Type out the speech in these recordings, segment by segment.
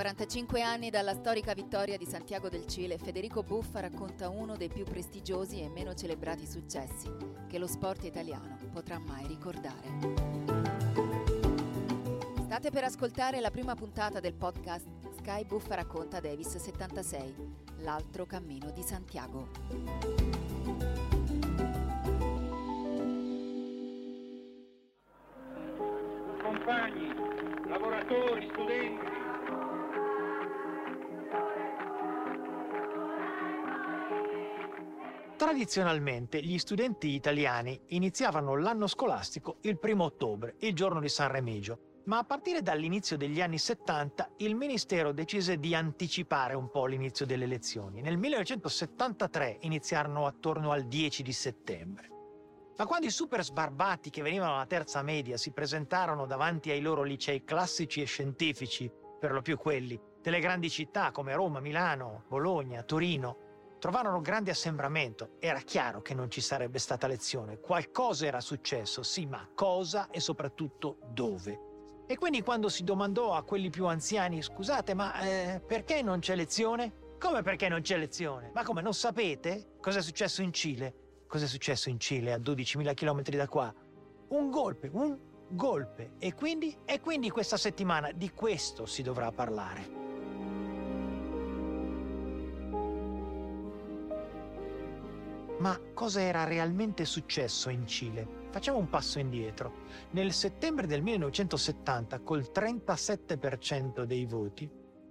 45 anni dalla storica vittoria di Santiago del Cile, Federico Buffa racconta uno dei più prestigiosi e meno celebrati successi che lo sport italiano potrà mai ricordare. State per ascoltare la prima puntata del podcast Sky Buffa racconta Davis 76, l'altro cammino di Santiago. Compagni, lavoratori, studenti, Tradizionalmente gli studenti italiani iniziavano l'anno scolastico il primo ottobre, il giorno di San Remigio, ma a partire dall'inizio degli anni 70 il Ministero decise di anticipare un po' l'inizio delle lezioni. Nel 1973 iniziarono attorno al 10 di settembre. Ma quando i super sbarbati che venivano alla terza media si presentarono davanti ai loro licei classici e scientifici, per lo più quelli, delle grandi città come Roma, Milano, Bologna, Torino, trovarono grande assembramento. Era chiaro che non ci sarebbe stata lezione. Qualcosa era successo, sì, ma cosa e soprattutto dove. E quindi quando si domandò a quelli più anziani, scusate, ma eh, perché non c'è lezione? Come perché non c'è lezione? Ma come non sapete cosa è successo in Cile? Cosa è successo in Cile a 12.000 km da qua? Un golpe, un golpe. E quindi? E quindi questa settimana di questo si dovrà parlare. Ma cosa era realmente successo in Cile? Facciamo un passo indietro. Nel settembre del 1970, col 37% dei voti,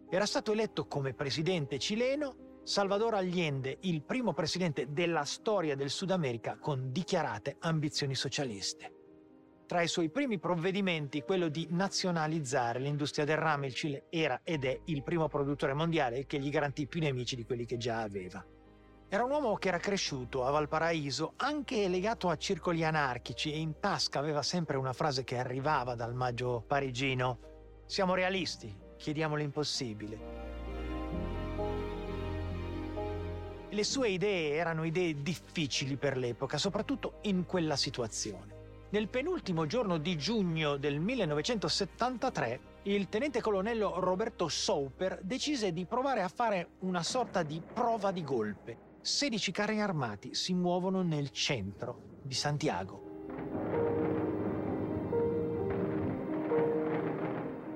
era stato eletto come presidente cileno Salvador Allende, il primo presidente della storia del Sud America con dichiarate ambizioni socialiste. Tra i suoi primi provvedimenti, quello di nazionalizzare l'industria del rame, il Cile era ed è il primo produttore mondiale che gli garantì più nemici di quelli che già aveva. Era un uomo che era cresciuto a Valparaíso, anche legato a circoli anarchici e in tasca aveva sempre una frase che arrivava dal maggio parigino. Siamo realisti, chiediamo l'impossibile. Le sue idee erano idee difficili per l'epoca, soprattutto in quella situazione. Nel penultimo giorno di giugno del 1973, il tenente colonnello Roberto Soper decise di provare a fare una sorta di prova di golpe 16 carri armati si muovono nel centro di Santiago.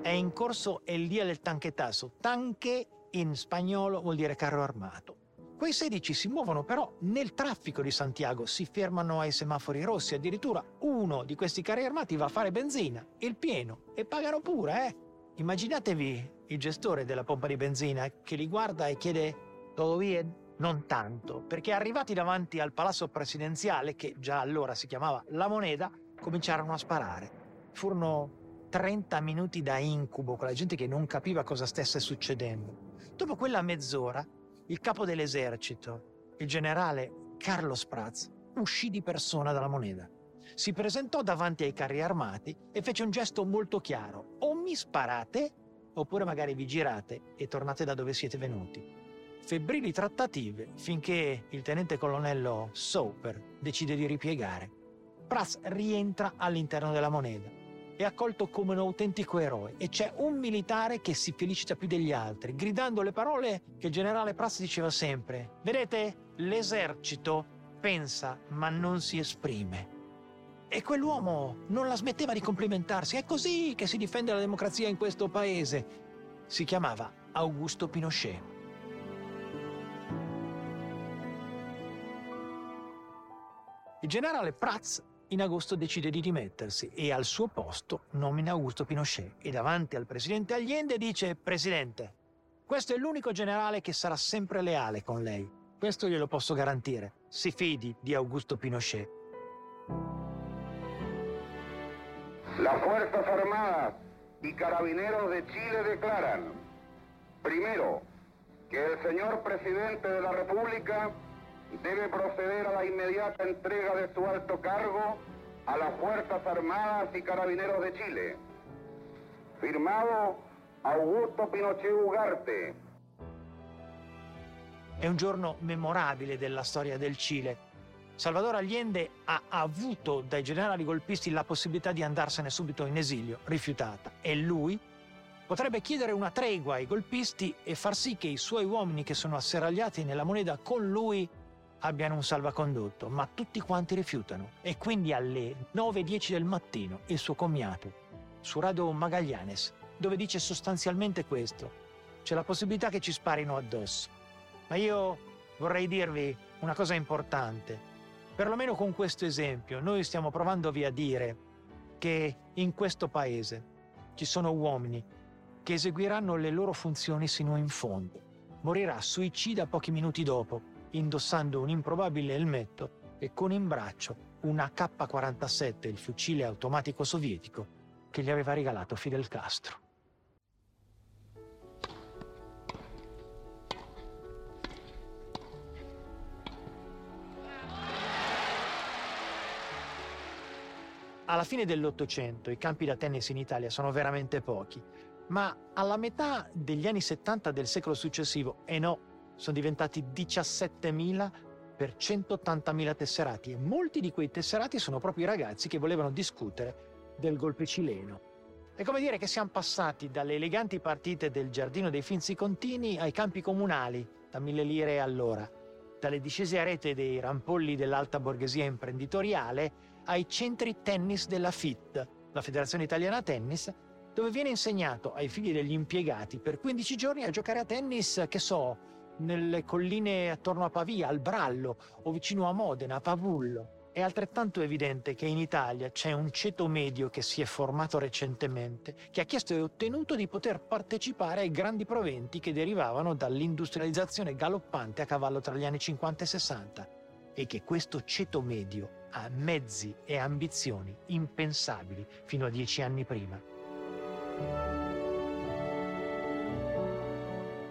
È in corso El Dia del Tanquetazo. Tanque in spagnolo vuol dire carro armato. Quei 16 si muovono però nel traffico di Santiago, si fermano ai semafori rossi, addirittura uno di questi carri armati va a fare benzina, il pieno, e pagano pure, eh? Immaginatevi il gestore della pompa di benzina che li guarda e chiede «Todo bien?» Non tanto, perché arrivati davanti al palazzo presidenziale, che già allora si chiamava La Moneda, cominciarono a sparare. Furono 30 minuti da incubo con la gente che non capiva cosa stesse succedendo. Dopo quella mezz'ora, il capo dell'esercito, il generale Carlos Prats, uscì di persona dalla moneta. Si presentò davanti ai carri armati e fece un gesto molto chiaro. O mi sparate, oppure magari vi girate e tornate da dove siete venuti febbrili trattative finché il tenente colonnello Soper decide di ripiegare. Prats rientra all'interno della moneta. È accolto come un autentico eroe e c'è un militare che si felicita più degli altri, gridando le parole che il generale Prats diceva sempre. Vedete, l'esercito pensa ma non si esprime. E quell'uomo non la smetteva di complimentarsi. È così che si difende la democrazia in questo paese. Si chiamava Augusto Pinochet. Il generale Prats in agosto decide di dimettersi e al suo posto nomina Augusto Pinochet e davanti al presidente Allende dice Presidente, questo è l'unico generale che sarà sempre leale con lei. Questo glielo posso garantire. Si fidi di Augusto Pinochet. Las Fuerzas Armadas y Carabineros de Chile declaran, primero, que el señor presidente de la República debe proceder a la inmediata entrega de su alto cargo a las Fuerzas Armadas y Carabineros de Chile. Firmado Augusto Pinochet Ugarte. È un giorno memorabile della storia del Cile. Salvador Allende ha avuto dai generali golpisti la possibilità di andarsene subito in esilio, rifiutata, e lui Potrebbe chiedere una tregua ai golpisti e far sì che i suoi uomini che sono asserragliati nella moneta con lui abbiano un salvacondotto, ma tutti quanti rifiutano. E quindi alle 9.10 del mattino il suo commiato, su Radio Magallanes, dove dice sostanzialmente questo. C'è la possibilità che ci sparino addosso. Ma io vorrei dirvi una cosa importante. Perlomeno con questo esempio, noi stiamo provandovi a dire che in questo paese ci sono uomini che eseguiranno le loro funzioni sino in fondo. Morirà suicida pochi minuti dopo indossando un improbabile elmetto e con in braccio una K-47, il fucile automatico sovietico che gli aveva regalato Fidel Castro. Alla fine dell'Ottocento i campi da tennis in Italia sono veramente pochi, ma alla metà degli anni 70 del secolo successivo, e no, sono diventati 17.000 per 180.000 tesserati e molti di quei tesserati sono proprio i ragazzi che volevano discutere del golpe cileno. È come dire che siamo passati dalle eleganti partite del Giardino dei Finzi Contini ai campi comunali, da mille lire all'ora, dalle discese a rete dei rampolli dell'alta borghesia imprenditoriale ai centri tennis della FIT, la Federazione Italiana Tennis, dove viene insegnato ai figli degli impiegati per 15 giorni a giocare a tennis, che so, nelle colline attorno a Pavia, al Brallo o vicino a Modena, a Pavullo. È altrettanto evidente che in Italia c'è un ceto medio che si è formato recentemente, che ha chiesto e ottenuto di poter partecipare ai grandi proventi che derivavano dall'industrializzazione galoppante a cavallo tra gli anni 50 e 60 e che questo ceto medio ha mezzi e ambizioni impensabili fino a dieci anni prima.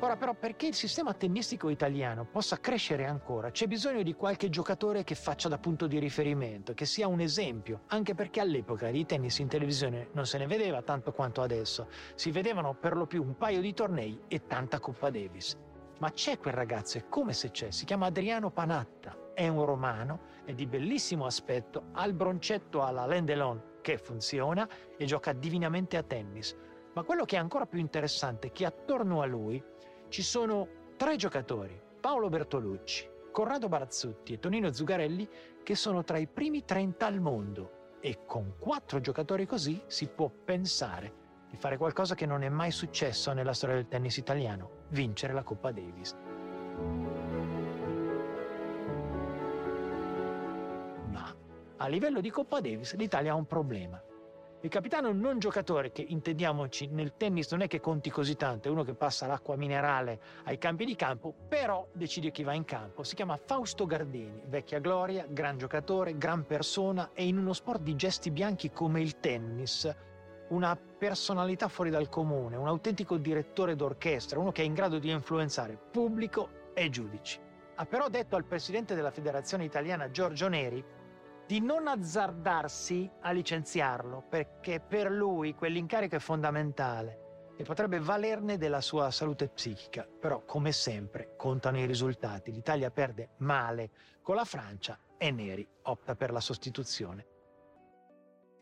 Ora però perché il sistema tennistico italiano possa crescere ancora c'è bisogno di qualche giocatore che faccia da punto di riferimento, che sia un esempio, anche perché all'epoca di tennis in televisione non se ne vedeva tanto quanto adesso, si vedevano per lo più un paio di tornei e tanta Coppa Davis. Ma c'è quel ragazzo, è come se c'è, si chiama Adriano Panatta, è un romano, è di bellissimo aspetto, ha il broncetto alla Lendelon che funziona e gioca divinamente a tennis. Ma quello che è ancora più interessante è che attorno a lui ci sono tre giocatori, Paolo Bertolucci, Corrado Barazzutti e Tonino Zugarelli, che sono tra i primi 30 al mondo e con quattro giocatori così si può pensare di fare qualcosa che non è mai successo nella storia del tennis italiano, vincere la Coppa Davis. Ma a livello di Coppa Davis l'Italia ha un problema. Il capitano non giocatore, che intendiamoci nel tennis non è che conti così tanto, è uno che passa l'acqua minerale ai campi di campo, però decide chi va in campo. Si chiama Fausto Gardini, vecchia gloria, gran giocatore, gran persona e in uno sport di gesti bianchi come il tennis, una personalità fuori dal comune, un autentico direttore d'orchestra, uno che è in grado di influenzare pubblico e giudici. Ha però detto al presidente della Federazione Italiana Giorgio Neri di non azzardarsi a licenziarlo, perché per lui quell'incarico è fondamentale e potrebbe valerne della sua salute psichica. Però, come sempre, contano i risultati. L'Italia perde male con la Francia e Neri opta per la sostituzione.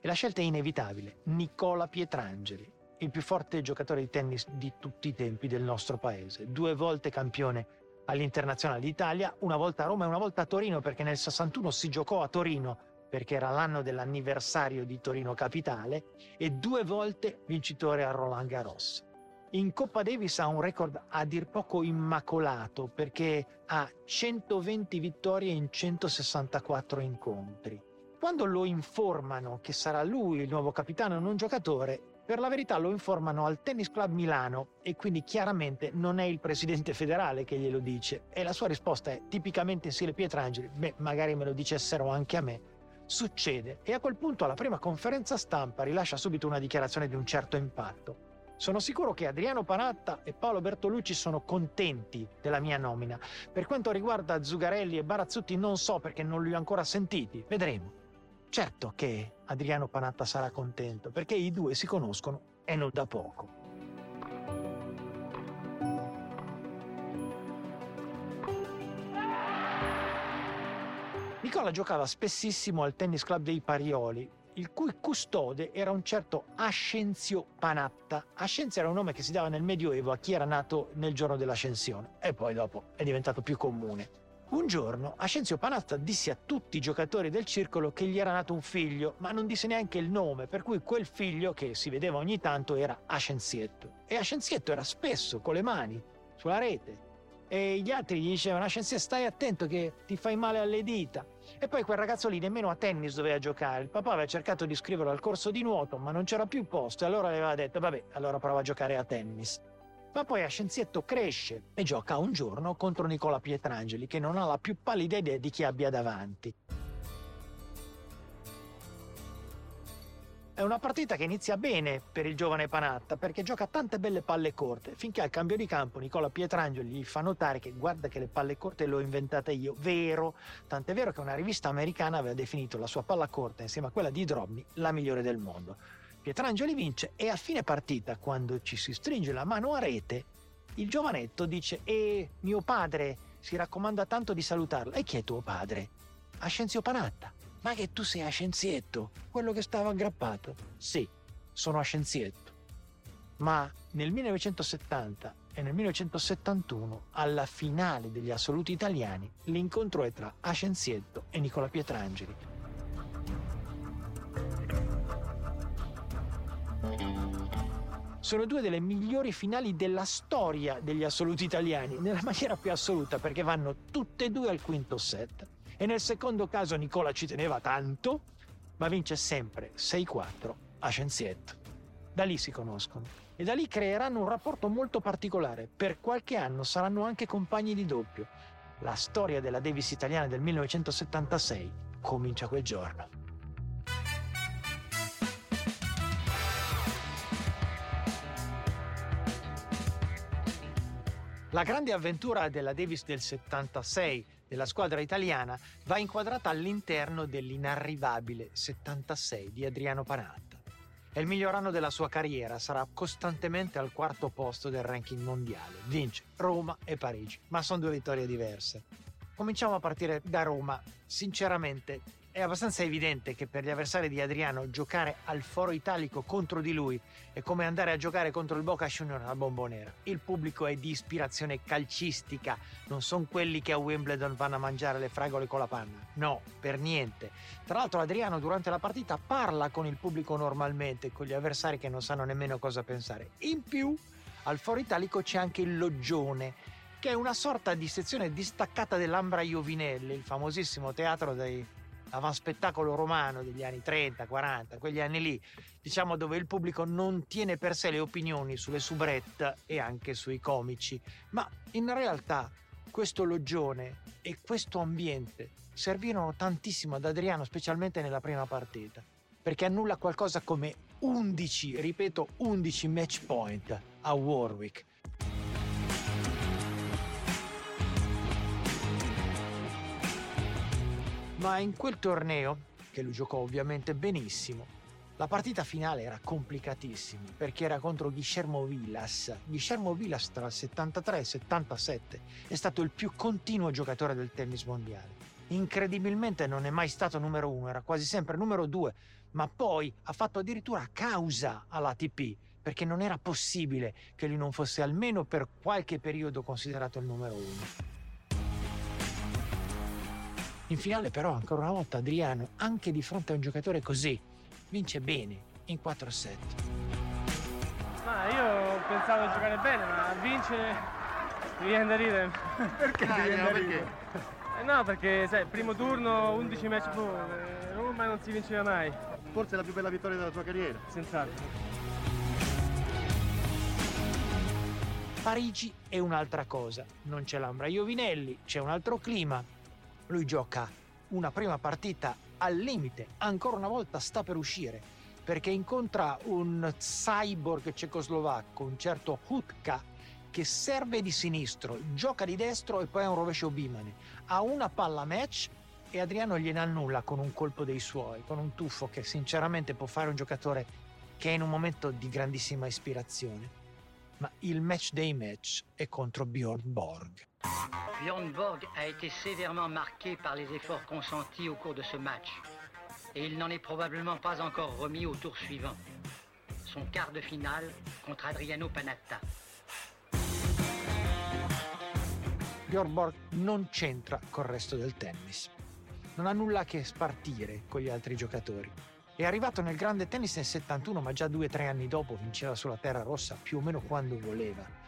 E la scelta è inevitabile. Nicola Pietrangeli, il più forte giocatore di tennis di tutti i tempi del nostro paese, due volte campione all'Internazionale d'Italia, una volta a Roma e una volta a Torino, perché nel 61 si giocò a Torino, perché era l'anno dell'anniversario di Torino Capitale, e due volte vincitore a Roland Garros. In Coppa Davis ha un record a dir poco immacolato perché ha 120 vittorie in 164 incontri. Quando lo informano che sarà lui il nuovo capitano e non giocatore, per la verità lo informano al Tennis Club Milano e quindi chiaramente non è il presidente federale che glielo dice e la sua risposta è tipicamente in stile Pietrangeli, beh magari me lo dicessero anche a me. Succede e a quel punto alla prima conferenza stampa rilascia subito una dichiarazione di un certo impatto. Sono sicuro che Adriano Panatta e Paolo Bertolucci sono contenti della mia nomina. Per quanto riguarda Zugarelli e Barazzutti non so perché non li ho ancora sentiti, vedremo. Certo che Adriano Panatta sarà contento, perché i due si conoscono e non da poco. Nicola giocava spessissimo al tennis club dei Parioli, il cui custode era un certo Ascenzio Panatta. Ascenzio era un nome che si dava nel Medioevo a chi era nato nel giorno dell'ascensione e poi dopo è diventato più comune. Un giorno Ascenzio Panatta disse a tutti i giocatori del circolo che gli era nato un figlio, ma non disse neanche il nome, per cui quel figlio, che si vedeva ogni tanto, era Ascenzietto. E Ascenzietto era spesso con le mani sulla rete. E gli altri gli dicevano, Ascenzietto stai attento che ti fai male alle dita. E poi quel ragazzo lì nemmeno a tennis doveva giocare. Il papà aveva cercato di iscriverlo al corso di nuoto, ma non c'era più posto e allora aveva detto, vabbè, allora prova a giocare a tennis. Ma poi Ascenzietto cresce e gioca un giorno contro Nicola Pietrangeli, che non ha la più pallida idea di chi abbia davanti. È una partita che inizia bene per il giovane Panatta perché gioca tante belle palle corte, finché al cambio di campo Nicola Pietrangeli gli fa notare che guarda che le palle corte le ho inventate io, vero, tant'è vero che una rivista americana aveva definito la sua palla corta insieme a quella di Drobny la migliore del mondo. Pietrangeli vince e a fine partita, quando ci si stringe la mano a rete, il giovanetto dice e mio padre si raccomanda tanto di salutarlo. E chi è tuo padre? Ascenzio Panatta. Ma che tu sei Ascenzietto, quello che stava aggrappato? Sì, sono Ascenzietto. Ma nel 1970 e nel 1971, alla finale degli assoluti italiani, l'incontro è tra Ascenzietto e Nicola Pietrangeli. Sono due delle migliori finali della storia degli assoluti italiani, nella maniera più assoluta, perché vanno tutte e due al quinto set. E nel secondo caso Nicola ci teneva tanto, ma vince sempre 6-4 a Scienzietto. Da lì si conoscono e da lì creeranno un rapporto molto particolare. Per qualche anno saranno anche compagni di doppio. La storia della Davis italiana del 1976 comincia quel giorno. La grande avventura della Davis del 76 della squadra italiana va inquadrata all'interno dell'inarrivabile 76 di Adriano Panatta. È il miglior anno della sua carriera, sarà costantemente al quarto posto del ranking mondiale. Vince Roma e Parigi, ma sono due vittorie diverse. Cominciamo a partire da Roma. Sinceramente, è abbastanza evidente che per gli avversari di Adriano giocare al foro italico contro di lui è come andare a giocare contro il Boca Juniors a Bombonera. Il pubblico è di ispirazione calcistica, non sono quelli che a Wimbledon vanno a mangiare le fragole con la panna. No, per niente. Tra l'altro Adriano durante la partita parla con il pubblico normalmente, con gli avversari che non sanno nemmeno cosa pensare. In più, al foro italico c'è anche il loggione che è una sorta di sezione distaccata dell'Ambra Iovinelli, il famosissimo teatro dei avanspettacolo romano degli anni 30, 40, quegli anni lì, diciamo dove il pubblico non tiene per sé le opinioni sulle soubrette e anche sui comici, ma in realtà questo loggione e questo ambiente servirono tantissimo ad Adriano, specialmente nella prima partita, perché annulla qualcosa come 11, ripeto, 11 match point a Warwick ma in quel torneo, che lui giocò ovviamente benissimo, la partita finale era complicatissima perché era contro Guillermo Villas. Guillermo Villas tra il 73 e il 77 è stato il più continuo giocatore del tennis mondiale. Incredibilmente non è mai stato numero uno, era quasi sempre numero due, ma poi ha fatto addirittura causa all'ATP perché non era possibile che lui non fosse almeno per qualche periodo considerato il numero uno. In finale però ancora una volta Adriano, anche di fronte a un giocatore così, vince bene in 4 set. Ma io pensavo di giocare bene, ma vincere mi viene da ridere. Perché? Ah, no, perché? Eh no, perché sai, primo turno 11 match point, Roma non si vinceva mai. Forse è la più bella vittoria della tua carriera. Senz'altro. Parigi è un'altra cosa, non c'è l'Ambra Iovinelli, c'è un altro clima, lui gioca una prima partita al limite, ancora una volta sta per uscire, perché incontra un cyborg cecoslovacco, un certo Hutka, che serve di sinistro, gioca di destro e poi ha un rovescio bimane. Ha una palla match e Adriano gliene annulla con un colpo dei suoi, con un tuffo che sinceramente può fare un giocatore che è in un momento di grandissima ispirazione. Ma il match dei match è contro Bjorn Borg. Bjorn Borg a été sévèrement marqué par les efforts consentis au cours de ce match. et il n'en est probablement pas encore remis au tour suivant. Son quart de finale contre Adriano Panatta. Björn Borg non c'entra col resto del tennis. Non ha nulla a che spartire con gli altri giocatori. È arrivato nel grande tennis nel 71, ma già due o tre anni dopo vinceva sulla terra rossa più o meno quando voleva.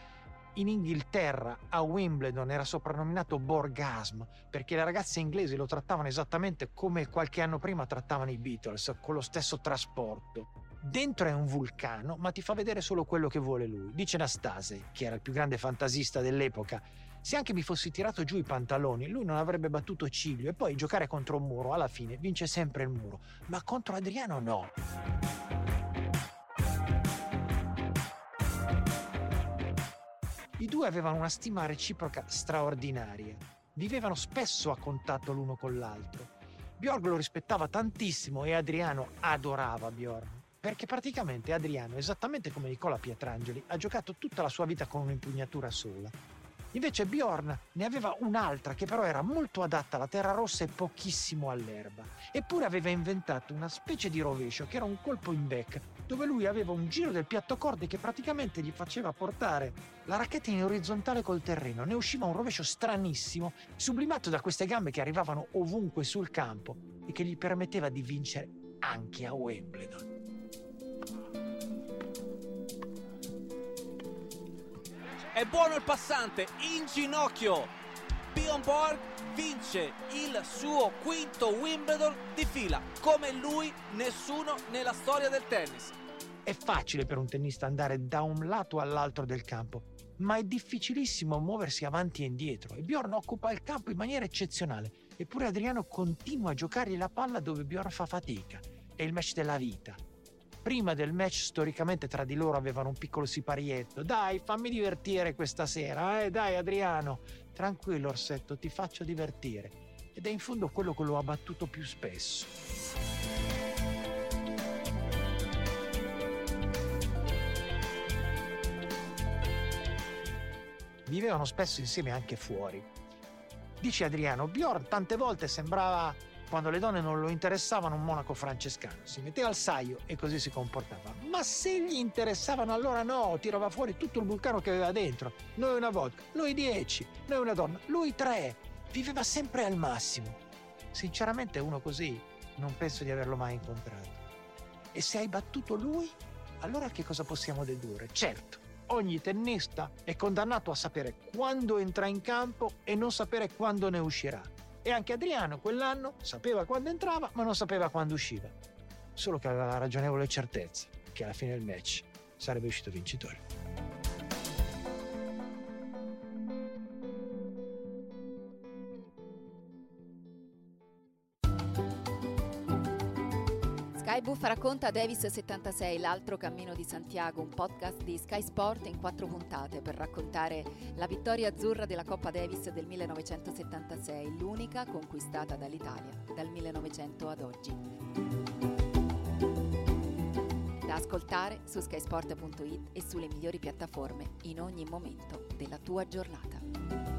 In Inghilterra, a Wimbledon, era soprannominato Borgasm perché le ragazze inglesi lo trattavano esattamente come qualche anno prima trattavano i Beatles, con lo stesso trasporto. Dentro è un vulcano, ma ti fa vedere solo quello che vuole lui. Dice Nastase, che era il più grande fantasista dell'epoca, se anche mi fossi tirato giù i pantaloni, lui non avrebbe battuto ciglio e poi giocare contro un muro, alla fine vince sempre il muro, ma contro Adriano no. I due avevano una stima reciproca straordinaria. Vivevano spesso a contatto l'uno con l'altro. Bjorg lo rispettava tantissimo e Adriano adorava Bjorn. Perché praticamente Adriano, esattamente come Nicola Pietrangeli, ha giocato tutta la sua vita con un'impugnatura sola. Invece Bjorn ne aveva un'altra che però era molto adatta alla terra rossa e pochissimo all'erba. Eppure aveva inventato una specie di rovescio che era un colpo in back, dove lui aveva un giro del piatto corde che praticamente gli faceva portare la racchetta in orizzontale col terreno. Ne usciva un rovescio stranissimo, sublimato da queste gambe che arrivavano ovunque sul campo e che gli permetteva di vincere anche a Wimbledon. È buono il passante, in ginocchio. Bjorn Borg vince il suo quinto Wimbledon di fila. Come lui, nessuno nella storia del tennis. È facile per un tennista andare da un lato all'altro del campo, ma è difficilissimo muoversi avanti e indietro e Bjorn occupa il campo in maniera eccezionale. Eppure Adriano continua a giocargli la palla dove Bjorn fa fatica. È il match della vita. Prima del match storicamente tra di loro avevano un piccolo siparietto. Dai, fammi divertire questa sera, eh? Dai Adriano. Tranquillo Orsetto, ti faccio divertire. Ed è in fondo quello che lo ha battuto più spesso. Vivevano spesso insieme anche fuori. Dice Adriano, Bjorn tante volte sembrava quando le donne non lo interessavano un monaco francescano. Si metteva al saio e così si comportava. Ma se gli interessavano allora no, tirava fuori tutto il vulcano che aveva dentro. Noi una vodka, lui dieci, noi una donna, lui tre. Viveva sempre al massimo. Sinceramente uno così non penso di averlo mai incontrato. E se hai battuto lui, allora che cosa possiamo dedurre? Certo, ogni tennista è condannato a sapere quando entra in campo e non sapere quando ne uscirà. E anche Adriano quell'anno sapeva quando entrava, ma non sapeva quando usciva. Solo che aveva la ragionevole certezza che alla fine del match sarebbe uscito vincitore. Sky Buffa racconta Davis 76, l'altro cammino di Santiago, un podcast di Sky Sport in quattro puntate per raccontare la vittoria azzurra della Coppa Davis del 1976, l'unica conquistata dall'Italia dal 1900 ad oggi. Da ascoltare su skysport.it e sulle migliori piattaforme in ogni momento della tua giornata.